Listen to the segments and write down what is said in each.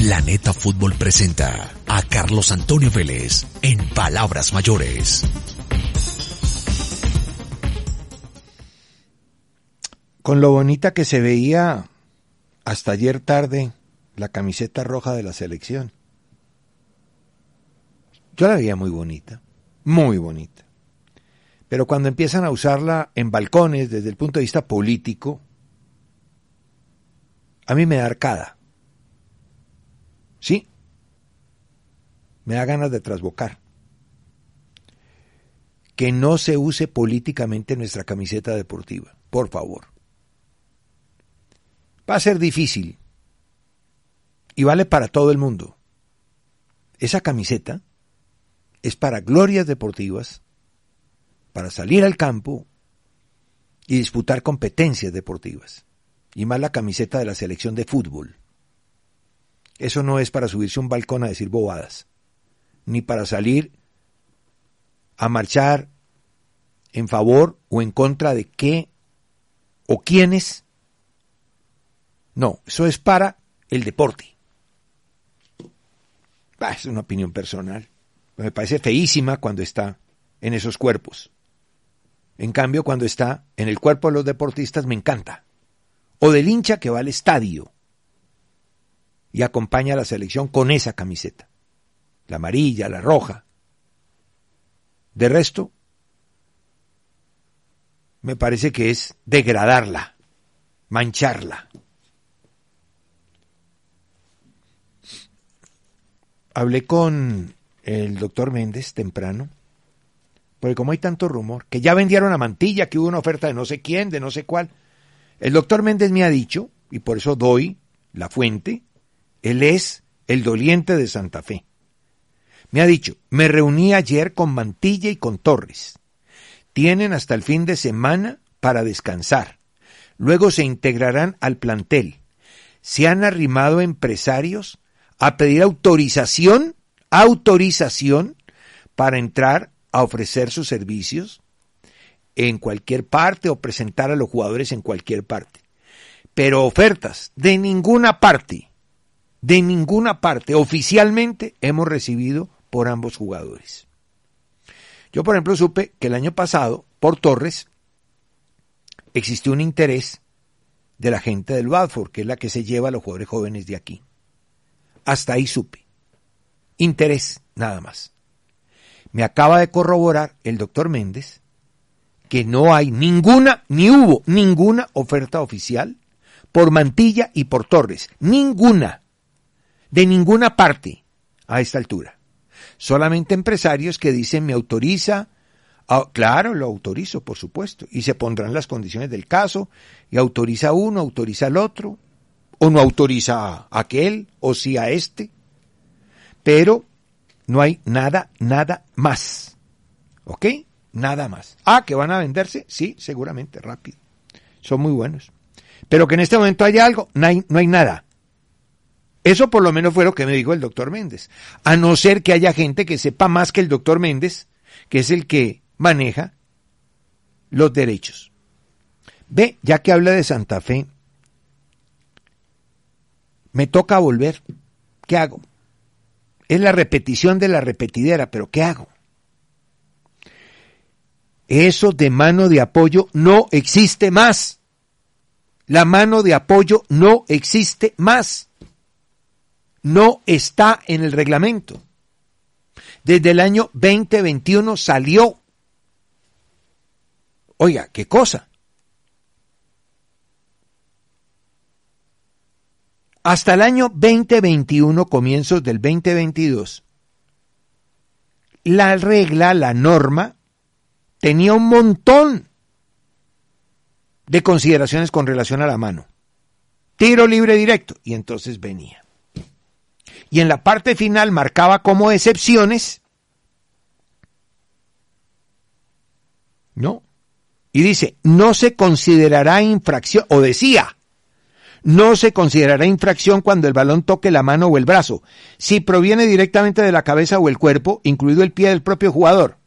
Planeta Fútbol presenta a Carlos Antonio Vélez en Palabras Mayores. Con lo bonita que se veía hasta ayer tarde la camiseta roja de la selección. Yo la veía muy bonita, muy bonita. Pero cuando empiezan a usarla en balcones desde el punto de vista político, a mí me da arcada. Sí, me da ganas de trasbocar. Que no se use políticamente nuestra camiseta deportiva, por favor. Va a ser difícil y vale para todo el mundo. Esa camiseta es para glorias deportivas, para salir al campo y disputar competencias deportivas. Y más la camiseta de la selección de fútbol. Eso no es para subirse a un balcón a decir bobadas, ni para salir a marchar en favor o en contra de qué o quiénes. No, eso es para el deporte. Ah, es una opinión personal. Me parece feísima cuando está en esos cuerpos. En cambio, cuando está en el cuerpo de los deportistas, me encanta. O del hincha que va al estadio y acompaña a la selección con esa camiseta. La amarilla, la roja. De resto, me parece que es degradarla, mancharla. Hablé con el doctor Méndez temprano, porque como hay tanto rumor, que ya vendieron a Mantilla, que hubo una oferta de no sé quién, de no sé cuál, el doctor Méndez me ha dicho, y por eso doy la fuente, él es el doliente de Santa Fe. Me ha dicho, me reuní ayer con Mantilla y con Torres. Tienen hasta el fin de semana para descansar. Luego se integrarán al plantel. Se han arrimado empresarios a pedir autorización, autorización para entrar a ofrecer sus servicios en cualquier parte o presentar a los jugadores en cualquier parte. Pero ofertas de ninguna parte de ninguna parte oficialmente hemos recibido por ambos jugadores. Yo, por ejemplo, supe que el año pasado, por Torres, existió un interés de la gente del Badford, que es la que se lleva a los jugadores jóvenes de aquí. Hasta ahí supe. Interés, nada más. Me acaba de corroborar el doctor Méndez que no hay ninguna, ni hubo ninguna oferta oficial por Mantilla y por Torres. Ninguna de ninguna parte a esta altura. Solamente empresarios que dicen me autoriza, claro, lo autorizo, por supuesto, y se pondrán las condiciones del caso, y autoriza uno, autoriza al otro, o no autoriza a aquel, o sí a este, pero no hay nada, nada más. ¿Ok? Nada más. Ah, que van a venderse, sí, seguramente, rápido. Son muy buenos. Pero que en este momento haya algo, no hay, no hay nada. Eso por lo menos fue lo que me dijo el doctor Méndez. A no ser que haya gente que sepa más que el doctor Méndez, que es el que maneja los derechos. Ve, ya que habla de Santa Fe, me toca volver. ¿Qué hago? Es la repetición de la repetidera, pero ¿qué hago? Eso de mano de apoyo no existe más. La mano de apoyo no existe más no está en el reglamento. Desde el año 2021 salió. Oiga, ¿qué cosa? Hasta el año 2021, comienzos del 2022, la regla, la norma, tenía un montón de consideraciones con relación a la mano. Tiro libre directo. Y entonces venía y en la parte final marcaba como excepciones, ¿no? Y dice, no se considerará infracción, o decía, no se considerará infracción cuando el balón toque la mano o el brazo, si proviene directamente de la cabeza o el cuerpo, incluido el pie del propio jugador.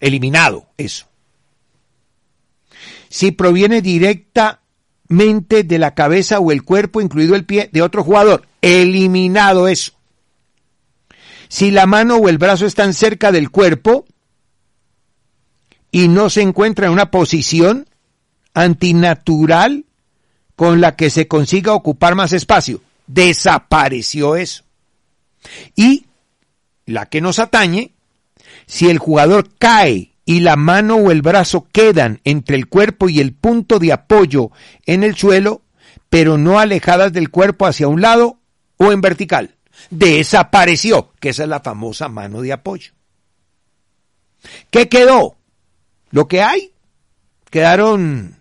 Eliminado eso. Si proviene directamente de la cabeza o el cuerpo, incluido el pie de otro jugador. Eliminado eso. Si la mano o el brazo están cerca del cuerpo y no se encuentra en una posición antinatural, con la que se consiga ocupar más espacio. Desapareció eso. Y la que nos atañe, si el jugador cae y la mano o el brazo quedan entre el cuerpo y el punto de apoyo en el suelo, pero no alejadas del cuerpo hacia un lado o en vertical. Desapareció, que esa es la famosa mano de apoyo. ¿Qué quedó? Lo que hay. Quedaron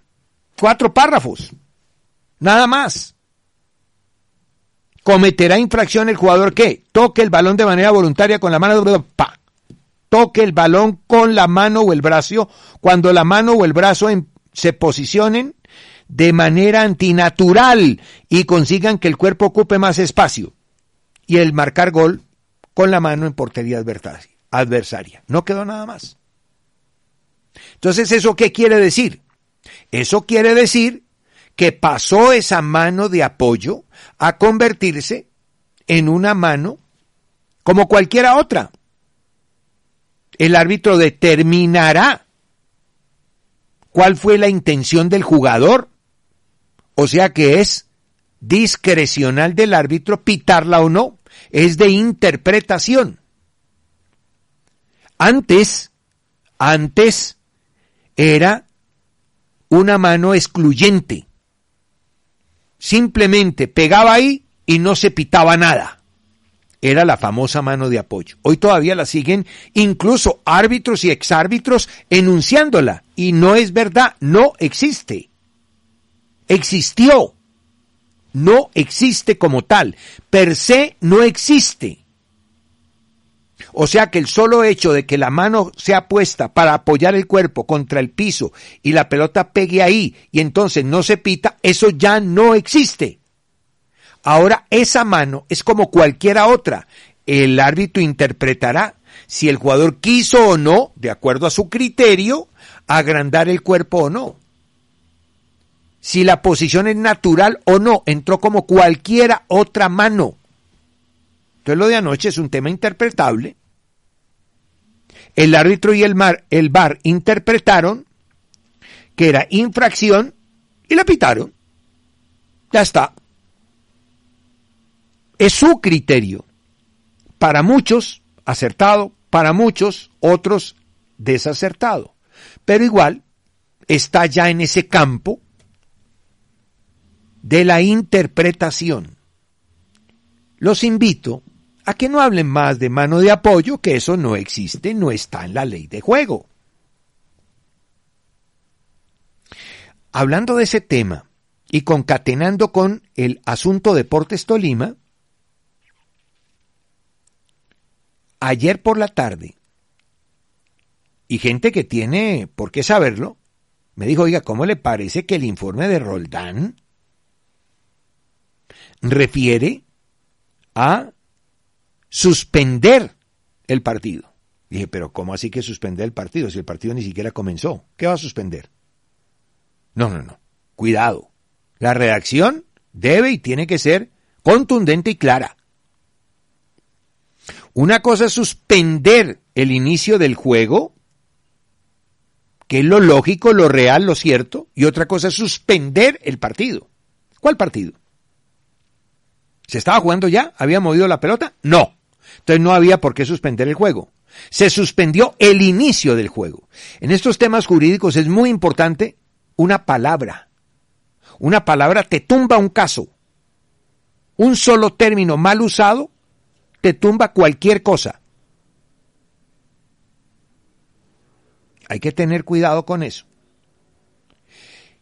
cuatro párrafos. Nada más. Cometerá infracción el jugador que toque el balón de manera voluntaria con la mano, pa, toque el balón con la mano o el brazo cuando la mano o el brazo se posicionen de manera antinatural y consigan que el cuerpo ocupe más espacio. Y el marcar gol con la mano en portería adversaria. No quedó nada más. Entonces, ¿eso qué quiere decir? Eso quiere decir que pasó esa mano de apoyo a convertirse en una mano como cualquiera otra. El árbitro determinará cuál fue la intención del jugador. O sea que es discrecional del árbitro pitarla o no. Es de interpretación. Antes, antes era una mano excluyente simplemente pegaba ahí y no se pitaba nada. Era la famosa mano de apoyo. Hoy todavía la siguen incluso árbitros y exárbitros enunciándola. Y no es verdad, no existe. Existió. No existe como tal. Per se no existe. O sea que el solo hecho de que la mano sea puesta para apoyar el cuerpo contra el piso y la pelota pegue ahí y entonces no se pita, eso ya no existe. Ahora esa mano es como cualquiera otra. El árbitro interpretará si el jugador quiso o no, de acuerdo a su criterio, agrandar el cuerpo o no. Si la posición es natural o no, entró como cualquiera otra mano. Entonces lo de anoche es un tema interpretable. El árbitro y el, mar, el bar interpretaron que era infracción y la pitaron. Ya está. Es su criterio. Para muchos, acertado, para muchos, otros, desacertado. Pero igual, está ya en ese campo de la interpretación. Los invito a que no hablen más de mano de apoyo, que eso no existe, no está en la ley de juego. Hablando de ese tema y concatenando con el asunto Deportes Tolima, ayer por la tarde, y gente que tiene por qué saberlo, me dijo, oiga, ¿cómo le parece que el informe de Roldán refiere a suspender el partido. Dije, pero ¿cómo así que suspender el partido si el partido ni siquiera comenzó? ¿Qué va a suspender? No, no, no. Cuidado. La redacción debe y tiene que ser contundente y clara. Una cosa es suspender el inicio del juego, que es lo lógico, lo real, lo cierto, y otra cosa es suspender el partido. ¿Cuál partido? ¿Se estaba jugando ya? ¿Había movido la pelota? No. Entonces no había por qué suspender el juego. Se suspendió el inicio del juego. En estos temas jurídicos es muy importante una palabra. Una palabra te tumba un caso. Un solo término mal usado te tumba cualquier cosa. Hay que tener cuidado con eso.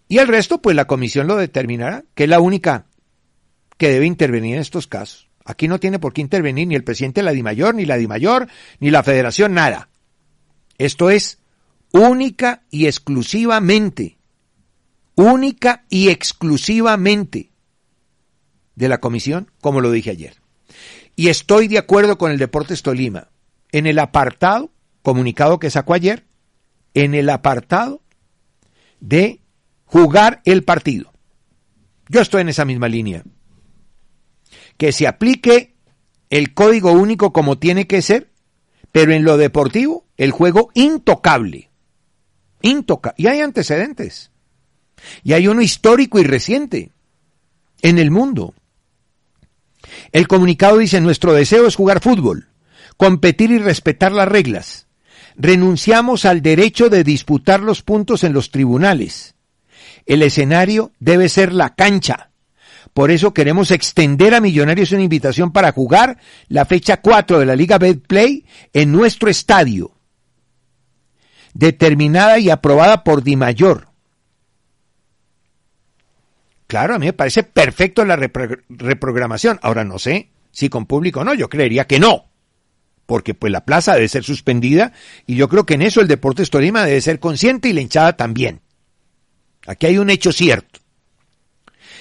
Y el resto, pues la comisión lo determinará, que es la única que debe intervenir en estos casos. Aquí no tiene por qué intervenir ni el presidente de la DIMAYOR, ni la DIMAYOR, ni la federación, nada. Esto es única y exclusivamente, única y exclusivamente de la comisión, como lo dije ayer. Y estoy de acuerdo con el Deportes Tolima. En el apartado, comunicado que sacó ayer, en el apartado de jugar el partido. Yo estoy en esa misma línea. Que se aplique el código único como tiene que ser, pero en lo deportivo, el juego intocable. Intoca y hay antecedentes. Y hay uno histórico y reciente en el mundo. El comunicado dice, nuestro deseo es jugar fútbol, competir y respetar las reglas. Renunciamos al derecho de disputar los puntos en los tribunales. El escenario debe ser la cancha. Por eso queremos extender a Millonarios una invitación para jugar la fecha 4 de la Liga Betplay en nuestro estadio. Determinada y aprobada por Di Mayor. Claro, a mí me parece perfecto la reprogramación. Ahora no sé si con público o no, yo creería que no. Porque pues la plaza debe ser suspendida y yo creo que en eso el Deportes Tolima debe ser consciente y la hinchada también. Aquí hay un hecho cierto.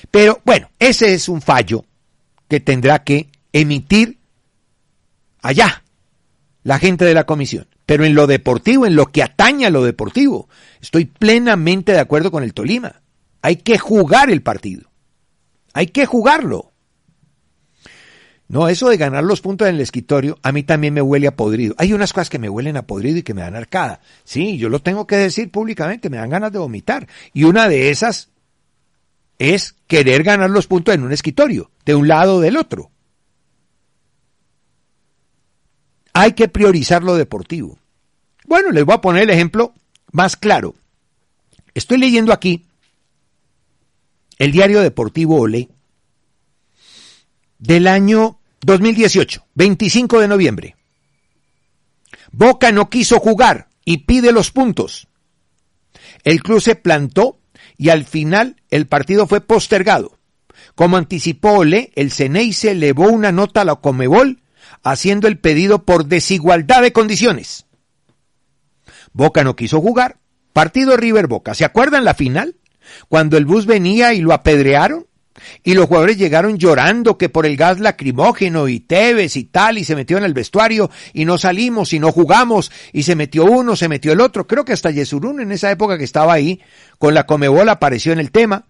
Pero bueno, ese es un fallo que tendrá que emitir allá la gente de la comisión. Pero en lo deportivo, en lo que atañe a lo deportivo, estoy plenamente de acuerdo con el Tolima. Hay que jugar el partido. Hay que jugarlo. No, eso de ganar los puntos en el escritorio, a mí también me huele a podrido. Hay unas cosas que me huelen a podrido y que me dan arcada. Sí, yo lo tengo que decir públicamente, me dan ganas de vomitar. Y una de esas es querer ganar los puntos en un escritorio, de un lado o del otro. Hay que priorizar lo deportivo. Bueno, les voy a poner el ejemplo más claro. Estoy leyendo aquí el diario deportivo Ole del año 2018, 25 de noviembre. Boca no quiso jugar y pide los puntos. El club se plantó y al final el partido fue postergado. Como anticipó Ole, el Ceney se elevó una nota a la Comebol haciendo el pedido por desigualdad de condiciones. Boca no quiso jugar. Partido River Boca. ¿Se acuerdan la final? Cuando el bus venía y lo apedrearon y los jugadores llegaron llorando que por el gas lacrimógeno y Tevez y tal y se metió en el vestuario y no salimos y no jugamos y se metió uno, se metió el otro. Creo que hasta Yesurún en esa época que estaba ahí con la Comebola apareció en el tema.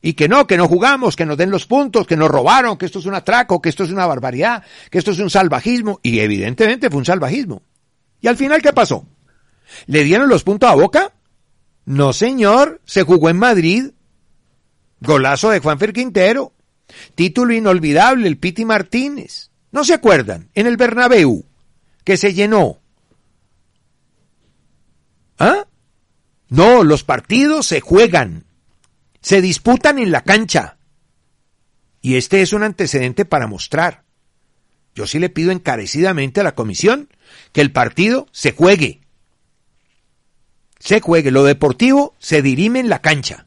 Y que no, que no jugamos, que nos den los puntos, que nos robaron, que esto es un atraco, que esto es una barbaridad, que esto es un salvajismo. Y evidentemente fue un salvajismo. ¿Y al final qué pasó? ¿Le dieron los puntos a Boca? No, señor, se jugó en Madrid. Golazo de Juanfer Quintero. Título inolvidable, el Piti Martínez. ¿No se acuerdan? En el Bernabéu, que se llenó. ¿Ah? No, los partidos se juegan, se disputan en la cancha. Y este es un antecedente para mostrar. Yo sí le pido encarecidamente a la comisión que el partido se juegue se juegue. Lo deportivo se dirime en la cancha.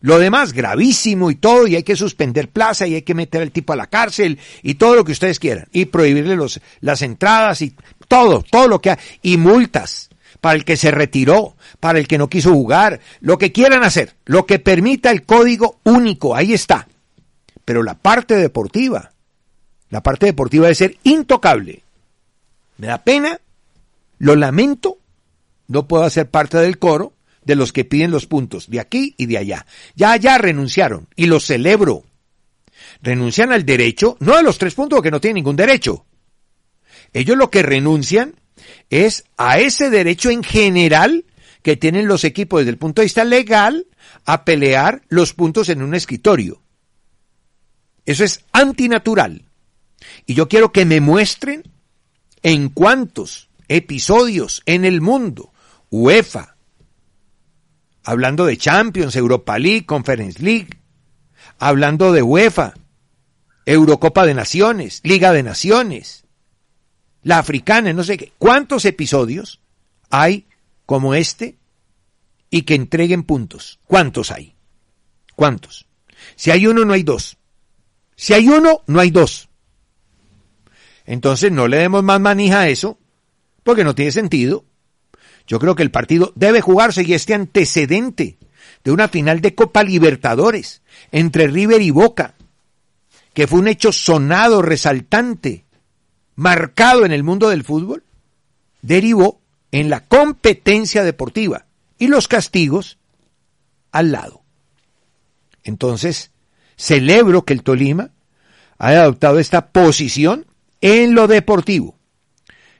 Lo demás, gravísimo y todo, y hay que suspender plaza y hay que meter al tipo a la cárcel y todo lo que ustedes quieran. Y prohibirle las entradas y todo, todo lo que hay. Y multas para el que se retiró, para el que no quiso jugar, lo que quieran hacer, lo que permita el código único, ahí está. Pero la parte deportiva, la parte deportiva debe ser intocable. Me da pena, lo lamento, no puedo hacer parte del coro de los que piden los puntos de aquí y de allá. Ya allá renunciaron y los celebro. Renuncian al derecho, no a los tres puntos que no tienen ningún derecho. Ellos lo que renuncian es a ese derecho en general que tienen los equipos desde el punto de vista legal a pelear los puntos en un escritorio. Eso es antinatural. Y yo quiero que me muestren en cuántos episodios en el mundo UEFA, hablando de Champions, Europa League, Conference League, hablando de UEFA, Eurocopa de Naciones, Liga de Naciones, la africana, no sé qué. ¿Cuántos episodios hay como este y que entreguen puntos? ¿Cuántos hay? ¿Cuántos? Si hay uno, no hay dos. Si hay uno, no hay dos. Entonces no le demos más manija a eso, porque no tiene sentido. Yo creo que el partido debe jugarse y este antecedente de una final de Copa Libertadores entre River y Boca, que fue un hecho sonado, resaltante, marcado en el mundo del fútbol, derivó en la competencia deportiva y los castigos al lado. Entonces, celebro que el Tolima haya adoptado esta posición en lo deportivo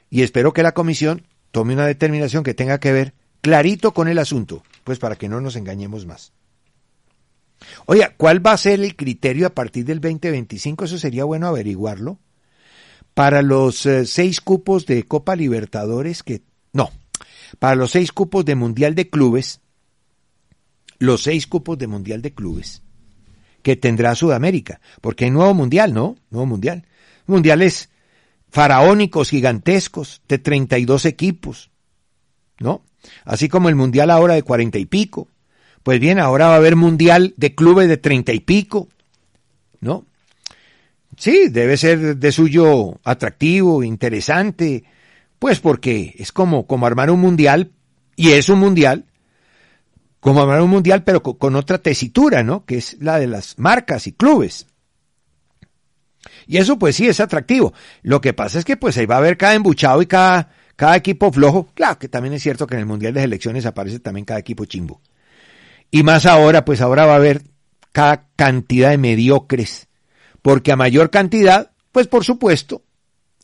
y espero que la comisión tome una determinación que tenga que ver clarito con el asunto, pues para que no nos engañemos más. Oiga, ¿cuál va a ser el criterio a partir del 2025? Eso sería bueno averiguarlo. Para los eh, seis cupos de Copa Libertadores que... No, para los seis cupos de Mundial de Clubes, los seis cupos de Mundial de Clubes que tendrá Sudamérica, porque hay nuevo Mundial, ¿no? Nuevo Mundial. Mundiales faraónicos, gigantescos, de 32 equipos, ¿no? Así como el Mundial ahora de cuarenta y pico. Pues bien, ahora va a haber Mundial de clubes de treinta y pico, ¿no? Sí, debe ser de suyo atractivo, interesante, pues porque es como, como armar un mundial, y es un mundial, como armar un mundial, pero con, con otra tesitura, ¿no? Que es la de las marcas y clubes. Y eso pues sí es atractivo. Lo que pasa es que pues ahí va a haber cada embuchado y cada, cada equipo flojo. Claro que también es cierto que en el Mundial de Selecciones aparece también cada equipo chimbo. Y más ahora, pues ahora va a haber cada cantidad de mediocres. Porque a mayor cantidad, pues por supuesto,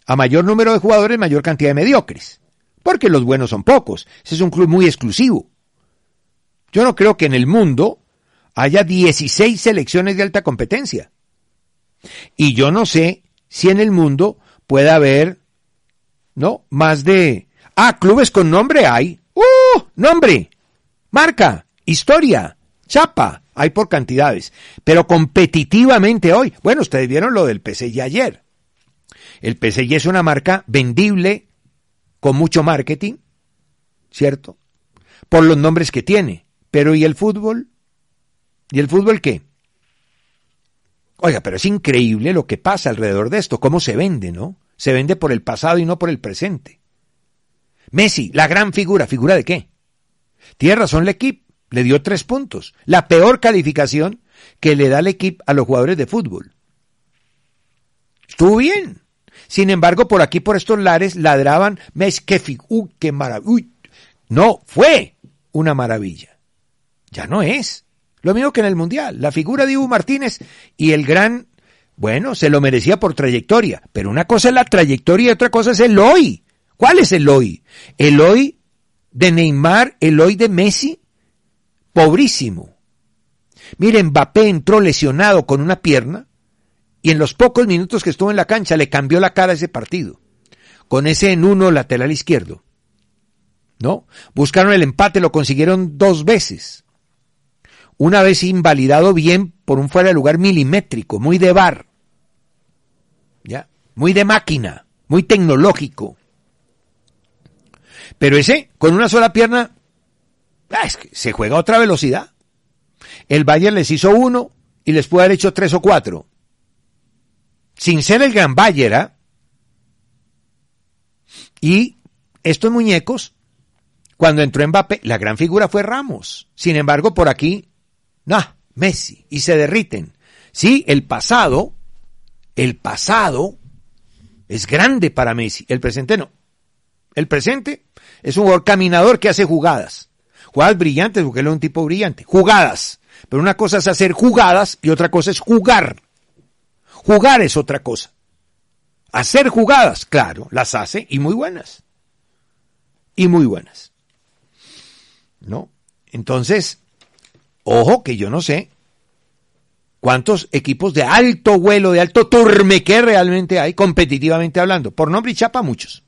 a mayor número de jugadores, mayor cantidad de mediocres. Porque los buenos son pocos. Ese es un club muy exclusivo. Yo no creo que en el mundo haya 16 selecciones de alta competencia. Y yo no sé si en el mundo puede haber, ¿no? Más de... Ah, clubes con nombre hay. ¡Uh! Nombre. Marca. Historia. Chapa. Hay por cantidades. Pero competitivamente hoy. Bueno, ustedes vieron lo del PSG ayer. El PSG es una marca vendible, con mucho marketing, ¿cierto? Por los nombres que tiene. Pero ¿y el fútbol? ¿Y el fútbol qué? Oiga, pero es increíble lo que pasa alrededor de esto, cómo se vende, ¿no? Se vende por el pasado y no por el presente. Messi, la gran figura, ¿figura de qué? Tiene razón el equipo, le dio tres puntos, la peor calificación que le da el equipo a los jugadores de fútbol. Estuvo bien. Sin embargo, por aquí, por estos lares, ladraban, Messi, qué uy, qué maravilla. No, fue una maravilla. Ya no es. Lo mismo que en el Mundial. La figura de Ivo Martínez y el gran, bueno, se lo merecía por trayectoria. Pero una cosa es la trayectoria y otra cosa es el hoy. ¿Cuál es el hoy? El hoy de Neymar, el hoy de Messi, pobrísimo. Miren, Mbappé entró lesionado con una pierna y en los pocos minutos que estuvo en la cancha le cambió la cara a ese partido. Con ese en uno lateral izquierdo. ¿No? Buscaron el empate, lo consiguieron dos veces una vez invalidado bien por un fuera de lugar milimétrico, muy de bar, ¿ya? Muy de máquina, muy tecnológico. Pero ese, con una sola pierna, ah, es que se juega a otra velocidad. El Bayern les hizo uno y les puede haber hecho tres o cuatro. Sin ser el gran Bayern, ¿ah? Y estos muñecos, cuando entró Mbappé, la gran figura fue Ramos. Sin embargo, por aquí no, Messi, y se derriten. Sí, el pasado, el pasado es grande para Messi, el presente no. El presente es un jugador caminador que hace jugadas. Jugadas brillantes, porque él es un tipo brillante. Jugadas. Pero una cosa es hacer jugadas y otra cosa es jugar. Jugar es otra cosa. Hacer jugadas, claro, las hace y muy buenas. Y muy buenas. ¿No? Entonces, Ojo que yo no sé cuántos equipos de alto vuelo, de alto turmeque realmente hay, competitivamente hablando. Por nombre y chapa, muchos.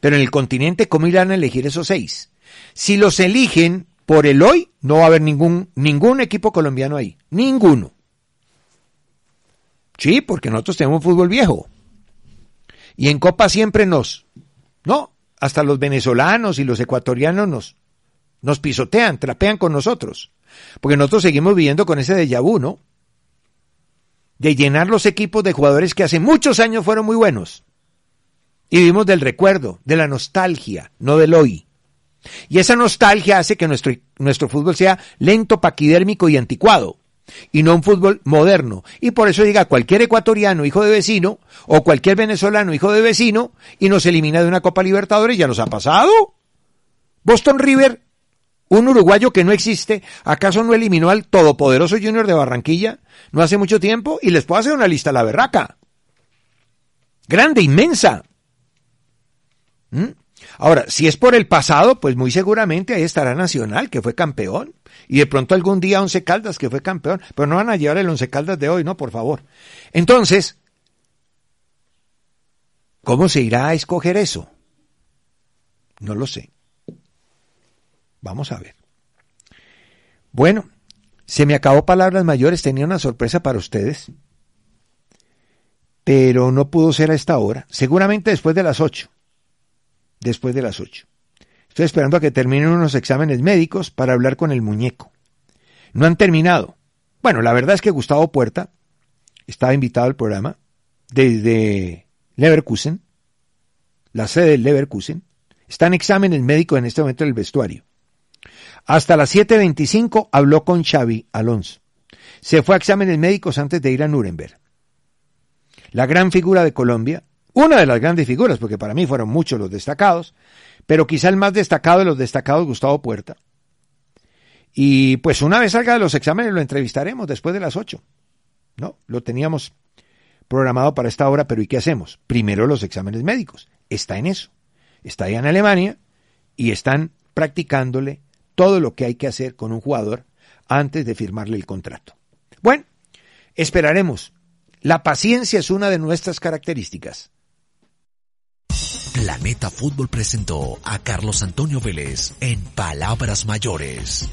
Pero en el continente, ¿cómo irán a elegir esos seis? Si los eligen por el hoy, no va a haber ningún, ningún equipo colombiano ahí. Ninguno. Sí, porque nosotros tenemos fútbol viejo. Y en Copa siempre nos, no, hasta los venezolanos y los ecuatorianos nos, nos pisotean, trapean con nosotros. Porque nosotros seguimos viviendo con ese déjà vu, ¿no? de llenar los equipos de jugadores que hace muchos años fueron muy buenos. Y vivimos del recuerdo, de la nostalgia, no del hoy. Y esa nostalgia hace que nuestro, nuestro fútbol sea lento, paquidérmico y anticuado. Y no un fútbol moderno. Y por eso diga cualquier ecuatoriano hijo de vecino o cualquier venezolano hijo de vecino y nos elimina de una Copa Libertadores, ya nos ha pasado. Boston River, un uruguayo que no existe, ¿acaso no eliminó al todopoderoso Junior de Barranquilla no hace mucho tiempo? Y les puedo hacer una lista a la berraca. Grande, inmensa. ¿Mm? Ahora, si es por el pasado, pues muy seguramente ahí estará Nacional, que fue campeón. Y de pronto algún día Once Caldas, que fue campeón. Pero no van a llevar el Once Caldas de hoy, no, por favor. Entonces, ¿cómo se irá a escoger eso? No lo sé. Vamos a ver. Bueno, se me acabó palabras mayores, tenía una sorpresa para ustedes. Pero no pudo ser a esta hora, seguramente después de las ocho después de las 8. Estoy esperando a que terminen unos exámenes médicos para hablar con el muñeco. No han terminado. Bueno, la verdad es que Gustavo Puerta estaba invitado al programa desde Leverkusen, la sede del Leverkusen. Está en exámenes médicos en este momento en el vestuario. Hasta las 7.25 habló con Xavi Alonso. Se fue a exámenes médicos antes de ir a Nuremberg. La gran figura de Colombia una de las grandes figuras, porque para mí fueron muchos los destacados, pero quizá el más destacado de los destacados, Gustavo Puerta. Y pues una vez salga de los exámenes lo entrevistaremos después de las ocho. ¿No? Lo teníamos programado para esta hora, pero ¿y qué hacemos? Primero los exámenes médicos. Está en eso. Está allá en Alemania y están practicándole todo lo que hay que hacer con un jugador antes de firmarle el contrato. Bueno, esperaremos. La paciencia es una de nuestras características. Planeta Fútbol presentó a Carlos Antonio Vélez en Palabras Mayores.